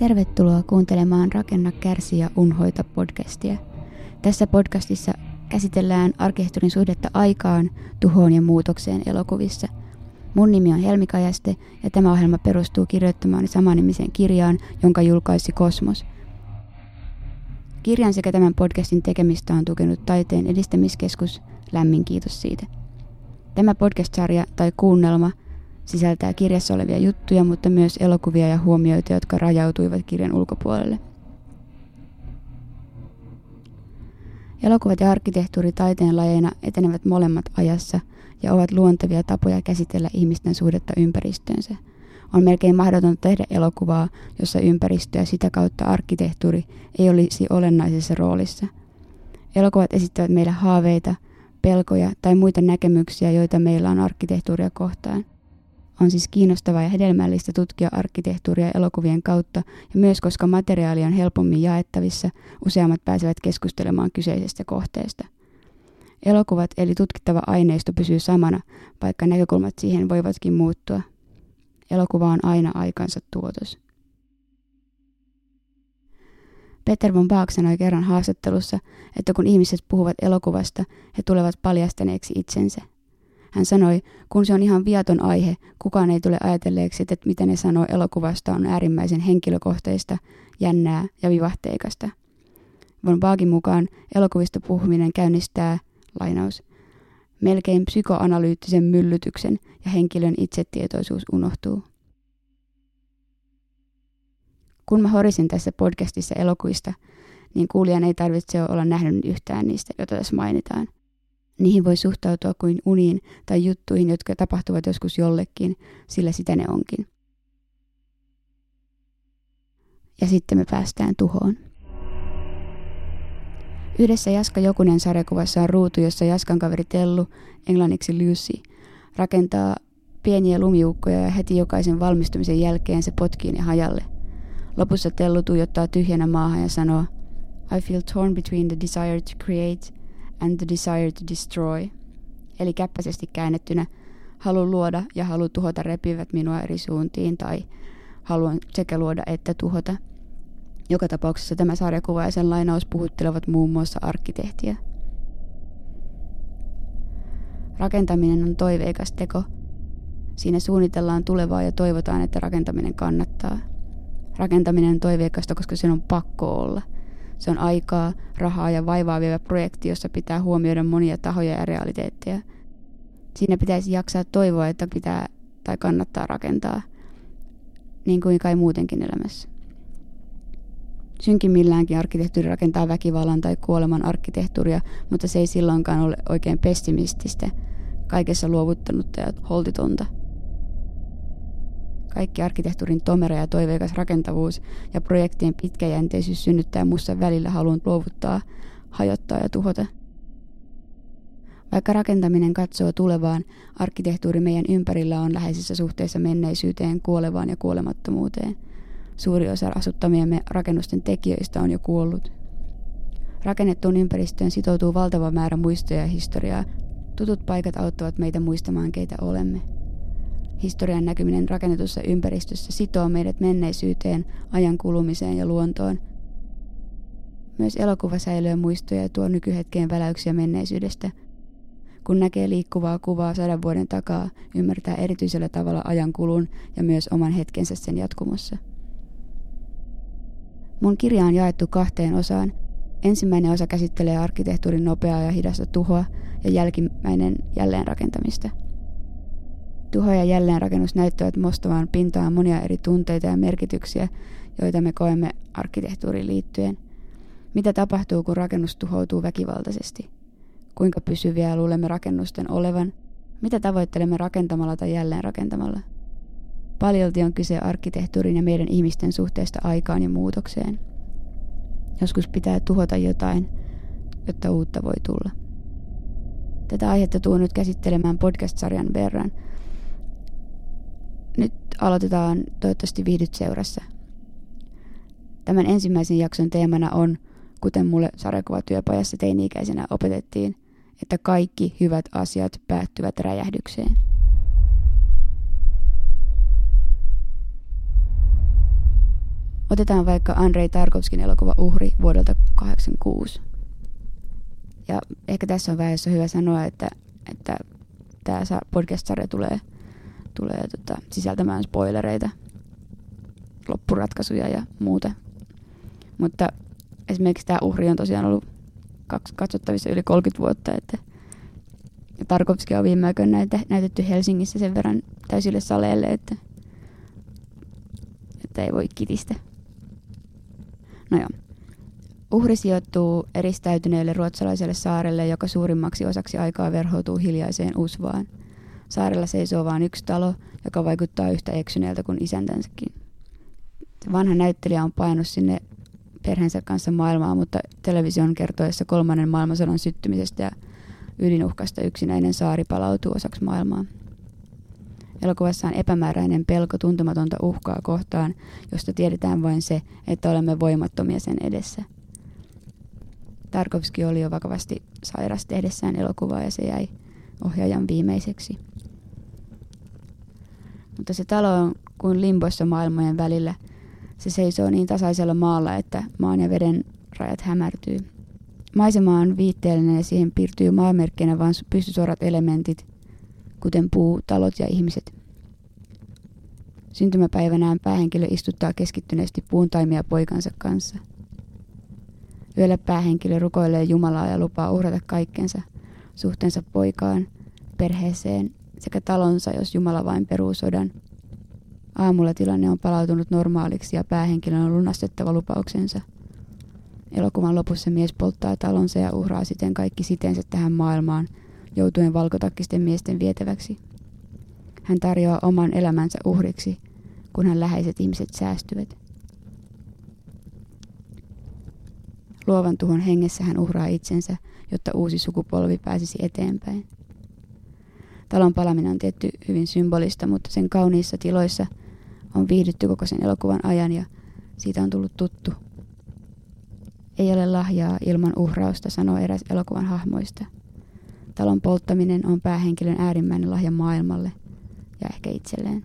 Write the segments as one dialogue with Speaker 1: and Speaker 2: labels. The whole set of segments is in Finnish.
Speaker 1: Tervetuloa kuuntelemaan Rakenna, kärsi ja unhoita podcastia. Tässä podcastissa käsitellään arkkitehtuurin suhdetta aikaan, tuhoon ja muutokseen elokuvissa. Mun nimi on Helmi Kajaste ja tämä ohjelma perustuu kirjoittamaan samanimiseen kirjaan, jonka julkaisi Kosmos. Kirjan sekä tämän podcastin tekemistä on tukenut Taiteen edistämiskeskus. Lämmin kiitos siitä. Tämä podcast-sarja tai kuunnelma – sisältää kirjassa olevia juttuja, mutta myös elokuvia ja huomioita, jotka rajautuivat kirjan ulkopuolelle. Elokuvat ja arkkitehtuuri taiteen lajeina etenevät molemmat ajassa ja ovat luontevia tapoja käsitellä ihmisten suhdetta ympäristöönsä. On melkein mahdotonta tehdä elokuvaa, jossa ympäristö ja sitä kautta arkkitehtuuri ei olisi olennaisessa roolissa. Elokuvat esittävät meille haaveita, pelkoja tai muita näkemyksiä, joita meillä on arkkitehtuuria kohtaan. On siis kiinnostavaa ja hedelmällistä tutkia arkkitehtuuria elokuvien kautta, ja myös koska materiaali on helpommin jaettavissa, useammat pääsevät keskustelemaan kyseisestä kohteesta. Elokuvat eli tutkittava aineisto pysyy samana, vaikka näkökulmat siihen voivatkin muuttua. Elokuva on aina aikansa tuotos. Peter von Bach sanoi kerran haastattelussa, että kun ihmiset puhuvat elokuvasta, he tulevat paljastaneeksi itsensä. Hän sanoi, kun se on ihan viaton aihe, kukaan ei tule ajatelleeksi, että mitä ne sanoo elokuvasta on äärimmäisen henkilökohteista, jännää ja vivahteikasta. Von Baagin mukaan elokuvista puhuminen käynnistää, lainaus, melkein psykoanalyyttisen myllytyksen ja henkilön itsetietoisuus unohtuu. Kun mä horisin tässä podcastissa elokuista, niin kuulijan ei tarvitse olla nähnyt yhtään niistä, joita tässä mainitaan – Niihin voi suhtautua kuin uniin tai juttuihin, jotka tapahtuvat joskus jollekin, sillä sitä ne onkin. Ja sitten me päästään tuhoon. Yhdessä Jaska Jokunen sarjakuvassa on ruutu, jossa Jaskan kaveri Tellu, englanniksi Lucy, rakentaa pieniä lumiukkoja ja heti jokaisen valmistumisen jälkeen se potkii ne hajalle. Lopussa Tellu tuijottaa tyhjänä maahan ja sanoo, I feel torn between the desire to create and the desire to destroy. Eli käppäisesti käännettynä halu luoda ja halu tuhota repivät minua eri suuntiin tai haluan sekä luoda että tuhota. Joka tapauksessa tämä sarjakuva ja sen lainaus puhuttelevat muun muassa arkkitehtiä. Rakentaminen on toiveikas teko. Siinä suunnitellaan tulevaa ja toivotaan, että rakentaminen kannattaa. Rakentaminen on toiveikasta, koska sen on pakko olla – se on aikaa, rahaa ja vaivaa vievä projekti, jossa pitää huomioida monia tahoja ja realiteetteja. Siinä pitäisi jaksaa toivoa, että pitää tai kannattaa rakentaa, niin kuin kai muutenkin elämässä. Synkimmilläänkin arkkitehtuuri rakentaa väkivallan tai kuoleman arkkitehtuuria, mutta se ei silloinkaan ole oikein pessimististä, kaikessa luovuttanutta ja holtitonta – kaikki arkkitehtuurin tomera ja toiveikas rakentavuus ja projektien pitkäjänteisyys synnyttää musta välillä halun luovuttaa, hajottaa ja tuhota. Vaikka rakentaminen katsoo tulevaan, arkkitehtuuri meidän ympärillä on läheisessä suhteessa menneisyyteen, kuolevaan ja kuolemattomuuteen. Suuri osa asuttamiemme rakennusten tekijöistä on jo kuollut. Rakennettuun ympäristöön sitoutuu valtava määrä muistoja ja historiaa. Tutut paikat auttavat meitä muistamaan, keitä olemme. Historian näkyminen rakennetussa ympäristössä sitoo meidät menneisyyteen, ajan kulumiseen ja luontoon. Myös elokuva säilyy muistoja ja tuo nykyhetkeen väläyksiä menneisyydestä. Kun näkee liikkuvaa kuvaa sadan vuoden takaa, ymmärtää erityisellä tavalla ajan kulun ja myös oman hetkensä sen jatkumossa. Mun kirja on jaettu kahteen osaan. Ensimmäinen osa käsittelee arkkitehtuurin nopeaa ja hidasta tuhoa ja jälkimmäinen jälleenrakentamista – Tuho ja jälleenrakennus näyttävät mostavan pintaan monia eri tunteita ja merkityksiä, joita me koemme arkkitehtuuriin liittyen. Mitä tapahtuu, kun rakennus tuhoutuu väkivaltaisesti? Kuinka pysyviä luulemme rakennusten olevan? Mitä tavoittelemme rakentamalla tai jälleenrakentamalla? Paljolti on kyse arkkitehtuurin ja meidän ihmisten suhteesta aikaan ja muutokseen. Joskus pitää tuhota jotain, jotta uutta voi tulla. Tätä aihetta tuun nyt käsittelemään podcast-sarjan verran – nyt aloitetaan toivottavasti viihdyt seurassa. Tämän ensimmäisen jakson teemana on, kuten mulle sarjakuvatyöpajassa teini-ikäisenä opetettiin, että kaikki hyvät asiat päättyvät räjähdykseen. Otetaan vaikka Andrei Tarkovskin elokuva Uhri vuodelta 1986. Ja ehkä tässä on vaiheessa hyvä sanoa, että, että tämä podcast-sarja tulee, tulee tota, sisältämään spoilereita, loppuratkaisuja ja muuta. Mutta esimerkiksi tämä uhri on tosiaan ollut katsottavissa yli 30 vuotta, että ja Tarkovski on viime aikoina näitä, näytetty Helsingissä sen verran täysille saleelle, että, että ei voi kitistä. No joo. Uhri sijoittuu eristäytyneelle ruotsalaiselle saarelle, joka suurimmaksi osaksi aikaa verhoutuu hiljaiseen usvaan. Saarella seisoo vain yksi talo, joka vaikuttaa yhtä eksyneeltä kuin isäntänsäkin. Vanha näyttelijä on painut sinne perheensä kanssa maailmaa, mutta television kertoessa kolmannen maailmansodan syttymisestä ja ydinuhkasta yksinäinen saari palautuu osaksi maailmaa. Elokuvassa on epämääräinen pelko tuntematonta uhkaa kohtaan, josta tiedetään vain se, että olemme voimattomia sen edessä. Tarkovski oli jo vakavasti sairas tehdessään elokuvaa ja se jäi ohjaajan viimeiseksi. Mutta se talo on kuin limboissa maailmojen välillä. Se seisoo niin tasaisella maalla, että maan ja veden rajat hämärtyy. Maisema on viitteellinen ja siihen piirtyy maamerkkeinä vain pystysuorat elementit, kuten puu, talot ja ihmiset. Syntymäpäivänään päähenkilö istuttaa keskittyneesti puuntaimia poikansa kanssa. Yöllä päähenkilö rukoilee Jumalaa ja lupaa uhrata kaikkensa, suhteensa poikaan, perheeseen sekä talonsa, jos Jumala vain peruu sodan. Aamulla tilanne on palautunut normaaliksi ja päähenkilön on lunastettava lupauksensa – Elokuvan lopussa mies polttaa talonsa ja uhraa siten kaikki siteensä tähän maailmaan, joutuen valkotakkisten miesten vietäväksi. Hän tarjoaa oman elämänsä uhriksi, kun hän läheiset ihmiset säästyvät. Luovan tuhon hengessä hän uhraa itsensä, jotta uusi sukupolvi pääsisi eteenpäin. Talon palaminen on tietty hyvin symbolista, mutta sen kauniissa tiloissa on viihdytty koko sen elokuvan ajan ja siitä on tullut tuttu ei ole lahjaa ilman uhrausta, sanoo eräs elokuvan hahmoista. Talon polttaminen on päähenkilön äärimmäinen lahja maailmalle ja ehkä itselleen.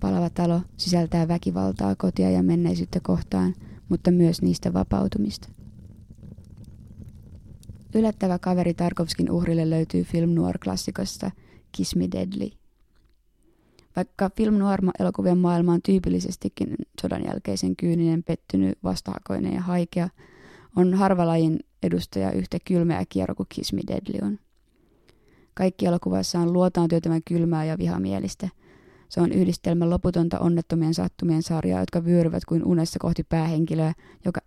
Speaker 1: Palava talo sisältää väkivaltaa kotia ja menneisyyttä kohtaan, mutta myös niistä vapautumista. Yllättävä kaveri Tarkovskin uhrille löytyy film noir-klassikosta Kiss Me Deadly – vaikka film noir-elokuvien maailma on tyypillisestikin sodan jälkeisen kyyninen, pettynyt, vastahakoinen ja haikea, on harvalajin edustaja yhtä kylmä ja kierro kuin Kiss Me Deadly on. Kaikki elokuvassa on luotaan työtämän kylmää ja vihamielistä. Se on yhdistelmä loputonta onnettomien sattumien sarjaa, jotka vyöryvät kuin unessa kohti päähenkilöä, joka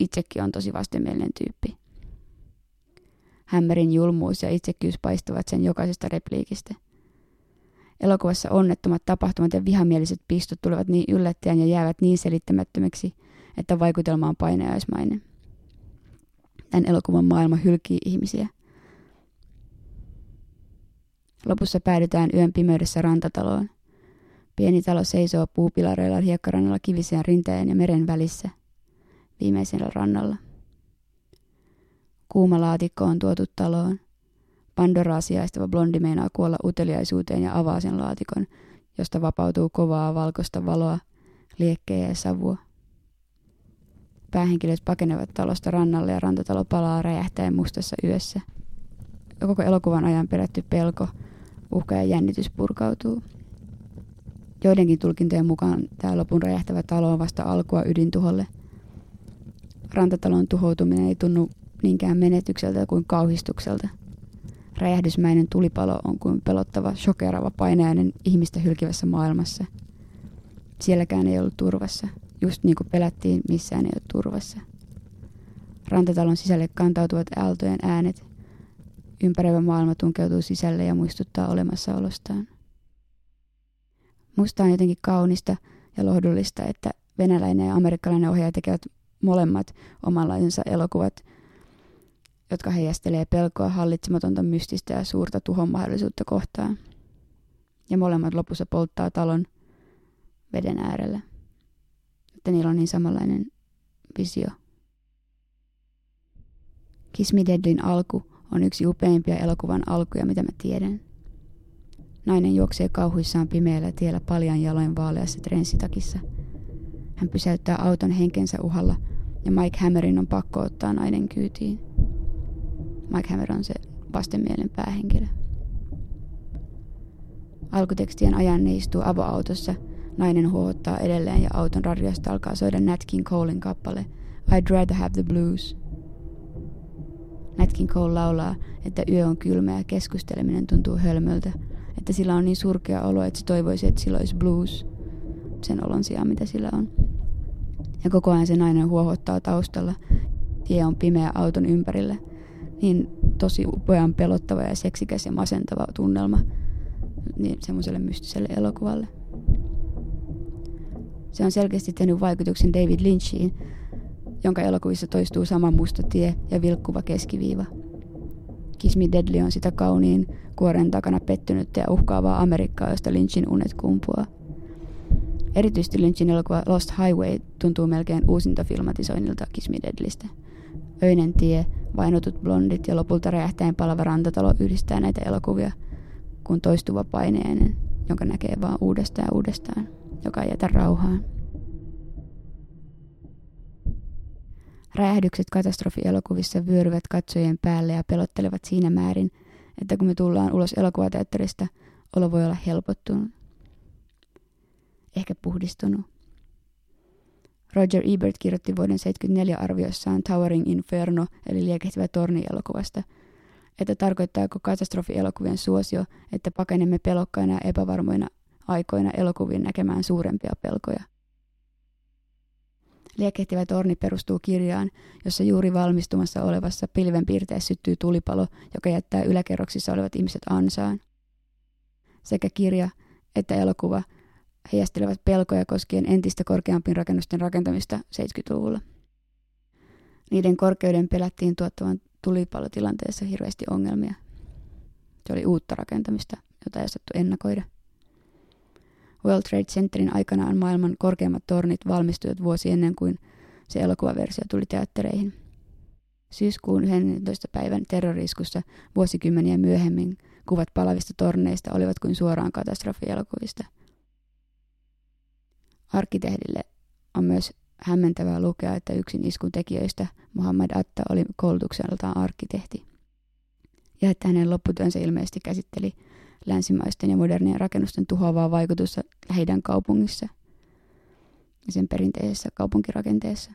Speaker 1: itsekin on tosi vastenmielinen tyyppi. Hämmerin julmuus ja itsekkyys paistavat sen jokaisesta repliikistä – Elokuvassa onnettomat tapahtumat ja vihamieliset pistot tulevat niin yllättäen ja jäävät niin selittämättömiksi, että vaikutelma on painajaismainen. Tämän elokuvan maailma hylkii ihmisiä. Lopussa päädytään yön pimeydessä rantataloon. Pieni talo seisoo puupilareilla hiekkarannalla kiviseen rinteen ja meren välissä, viimeisellä rannalla. Kuuma laatikko on tuotu taloon – Pandoraa sijaistava blondi meinaa kuolla uteliaisuuteen ja avaa sen laatikon, josta vapautuu kovaa valkoista valoa, liekkejä ja savua. Päähenkilöt pakenevat talosta rannalle ja rantatalo palaa räjähtäen mustassa yössä. Koko elokuvan ajan perätty pelko, uhka ja jännitys purkautuu. Joidenkin tulkintojen mukaan tämä lopun räjähtävä talo on vasta alkua ydintuholle. Rantatalon tuhoutuminen ei tunnu niinkään menetykseltä kuin kauhistukselta – Räjähdysmäinen tulipalo on kuin pelottava, shokerava painajainen ihmistä hylkivässä maailmassa. Sielläkään ei ollut turvassa, just niin kuin pelättiin, missään ei ole turvassa. Rantatalon sisälle kantautuvat aaltojen äänet. Ympäröivä maailma tunkeutuu sisälle ja muistuttaa olemassaolostaan. Musta on jotenkin kaunista ja lohdullista, että venäläinen ja amerikkalainen ohjaaja tekevät molemmat omanlaisensa elokuvat – jotka heijastelee pelkoa hallitsematonta mystistä ja suurta tuhon mahdollisuutta kohtaan. Ja molemmat lopussa polttaa talon veden äärellä. Että niillä on niin samanlainen visio. Kiss Me Deadlin alku on yksi upeimpia elokuvan alkuja, mitä mä tiedän. Nainen juoksee kauhuissaan pimeällä tiellä paljan jaloin vaaleassa trenssitakissa. Hän pysäyttää auton henkensä uhalla ja Mike Hammerin on pakko ottaa nainen kyytiin. Mike Hammer on se vastenmielen päähenkilö. Alkutekstien ajan ne istuu avoautossa. Nainen huohottaa edelleen ja auton radiosta alkaa soida Nat King Colein kappale I'd rather have the blues. Nat King Cole laulaa, että yö on kylmä ja keskusteleminen tuntuu hölmöltä, että sillä on niin surkea olo, että se toivoisi, että sillä olisi blues sen olon sijaan, mitä sillä on. Ja koko ajan se nainen huohottaa taustalla. Tie on pimeä auton ympärillä. Niin tosi upean pelottava ja seksikäs ja masentava tunnelma niin semmoiselle mystiselle elokuvalle. Se on selkeästi tehnyt vaikutuksen David Lynchiin, jonka elokuvissa toistuu sama musta tie ja vilkkuva keskiviiva. Kiss Me Deadly on sitä kauniin, kuoren takana pettynyttä ja uhkaavaa Amerikkaa, josta Lynchin unet kumpuaa. Erityisesti Lynchin elokuva Lost Highway tuntuu melkein uusinta filmatisoinnilta Kiss Me Deadlystä. Öinen tie, vainotut blondit ja lopulta räjähtäen palava rantatalo yhdistää näitä elokuvia – kuin toistuva paineinen, jonka näkee vaan uudestaan ja uudestaan, joka ei jätä rauhaan. Räjähdykset katastrofielokuvissa vyöryvät katsojien päälle ja pelottelevat siinä määrin, että kun me tullaan ulos elokuvateatterista, olo voi olla helpottunut. Ehkä puhdistunut. Roger Ebert kirjoitti vuoden 1974 arviossaan Towering Inferno, eli liekehtivä torni elokuvasta – että tarkoittaako katastrofielokuvien suosio, että pakenemme pelokkaina ja epävarmoina aikoina elokuviin näkemään suurempia pelkoja. Liekehtivä torni perustuu kirjaan, jossa juuri valmistumassa olevassa pilvenpiirteessä syttyy tulipalo, joka jättää yläkerroksissa olevat ihmiset ansaan. Sekä kirja että elokuva heijastelevat pelkoja koskien entistä korkeampien rakennusten rakentamista 70-luvulla. Niiden korkeuden pelättiin tuottavan tulipalotilanteessa hirveästi ongelmia. Se oli uutta rakentamista, jota ei osattu ennakoida. World Trade Centerin aikanaan maailman korkeimmat tornit valmistuivat vuosi ennen kuin se elokuvaversio tuli teattereihin. Syyskuun 11. päivän terroriskussa vuosikymmeniä myöhemmin kuvat palavista torneista olivat kuin suoraan katastrofielokuvista. Arkkitehdille on myös hämmentävää lukea, että yksin iskun tekijöistä Muhammad Atta oli koulutukseltaan arkkitehti. Ja että hänen lopputyönsä ilmeisesti käsitteli länsimaisten ja modernien rakennusten tuhoavaa vaikutusta lähidän kaupungissa ja sen perinteisessä kaupunkirakenteessa.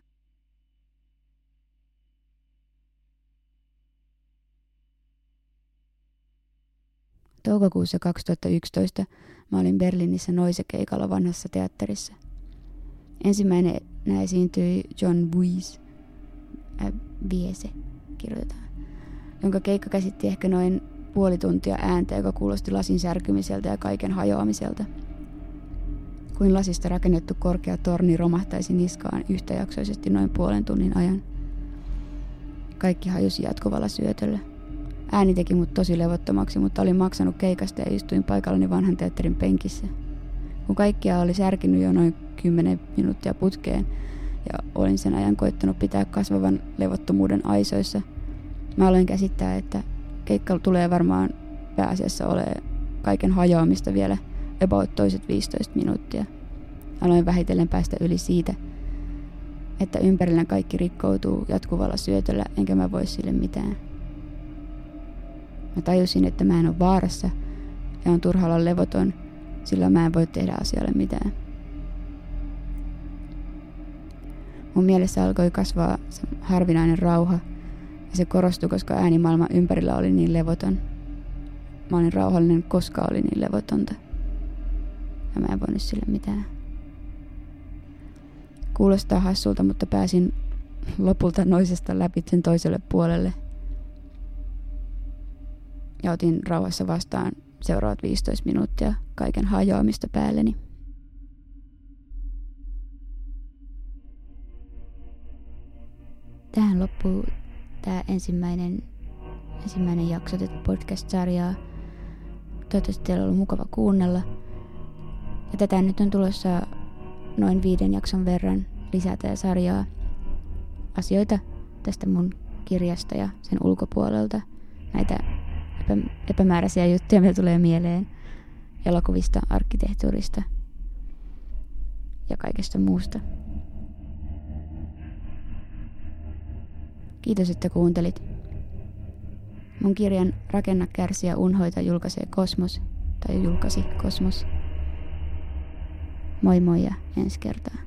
Speaker 1: Toukokuussa 2011 mä olin Berliinissä Noise-keikalla vanhassa teatterissa – Ensimmäinen esiintyi John Buis, äh, Viese kirjoitetaan, jonka keikka käsitti ehkä noin puoli tuntia ääntä, joka kuulosti lasin särkymiseltä ja kaiken hajoamiselta. Kuin lasista rakennettu korkea torni romahtaisi niskaan yhtäjaksoisesti noin puolen tunnin ajan. Kaikki hajosi jatkuvalla syötöllä. Ääni teki mut tosi levottomaksi, mutta olin maksanut keikasta ja istuin paikallani vanhan teatterin penkissä. Kun kaikkia oli särkinyt jo noin 10 minuuttia putkeen ja olin sen ajan koittanut pitää kasvavan levottomuuden aisoissa. Mä aloin käsittää, että keikka tulee varmaan pääasiassa ole kaiken hajoamista vielä about toiset 15 minuuttia. Aloin vähitellen päästä yli siitä, että ympärillä kaikki rikkoutuu jatkuvalla syötöllä, enkä mä voi sille mitään. Mä tajusin, että mä en ole vaarassa ja on turhalla levoton, sillä mä en voi tehdä asialle mitään. Mun mielessä alkoi kasvaa se harvinainen rauha, ja se korostui, koska äänimaailma ympärillä oli niin levoton. Mä olin rauhallinen, koska oli niin levotonta. Ja mä en voinut sille mitään. Kuulostaa hassulta, mutta pääsin lopulta noisesta läpi sen toiselle puolelle. Ja otin rauhassa vastaan seuraavat 15 minuuttia kaiken hajoamista päälleni. tähän loppuu tämä ensimmäinen, ensimmäinen jakso tätä podcast-sarjaa. Toivottavasti teillä on ollut mukava kuunnella. Ja tätä nyt on tulossa noin viiden jakson verran lisää tätä sarjaa. Asioita tästä mun kirjasta ja sen ulkopuolelta. Näitä epä, epämääräisiä juttuja, mitä tulee mieleen elokuvista, arkkitehtuurista ja kaikesta muusta. Kiitos, että kuuntelit. Mun kirjan Rakenna, kärsiä, unhoita julkaisee Kosmos tai julkaisi Kosmos. Moi moi ja ensi kertaa.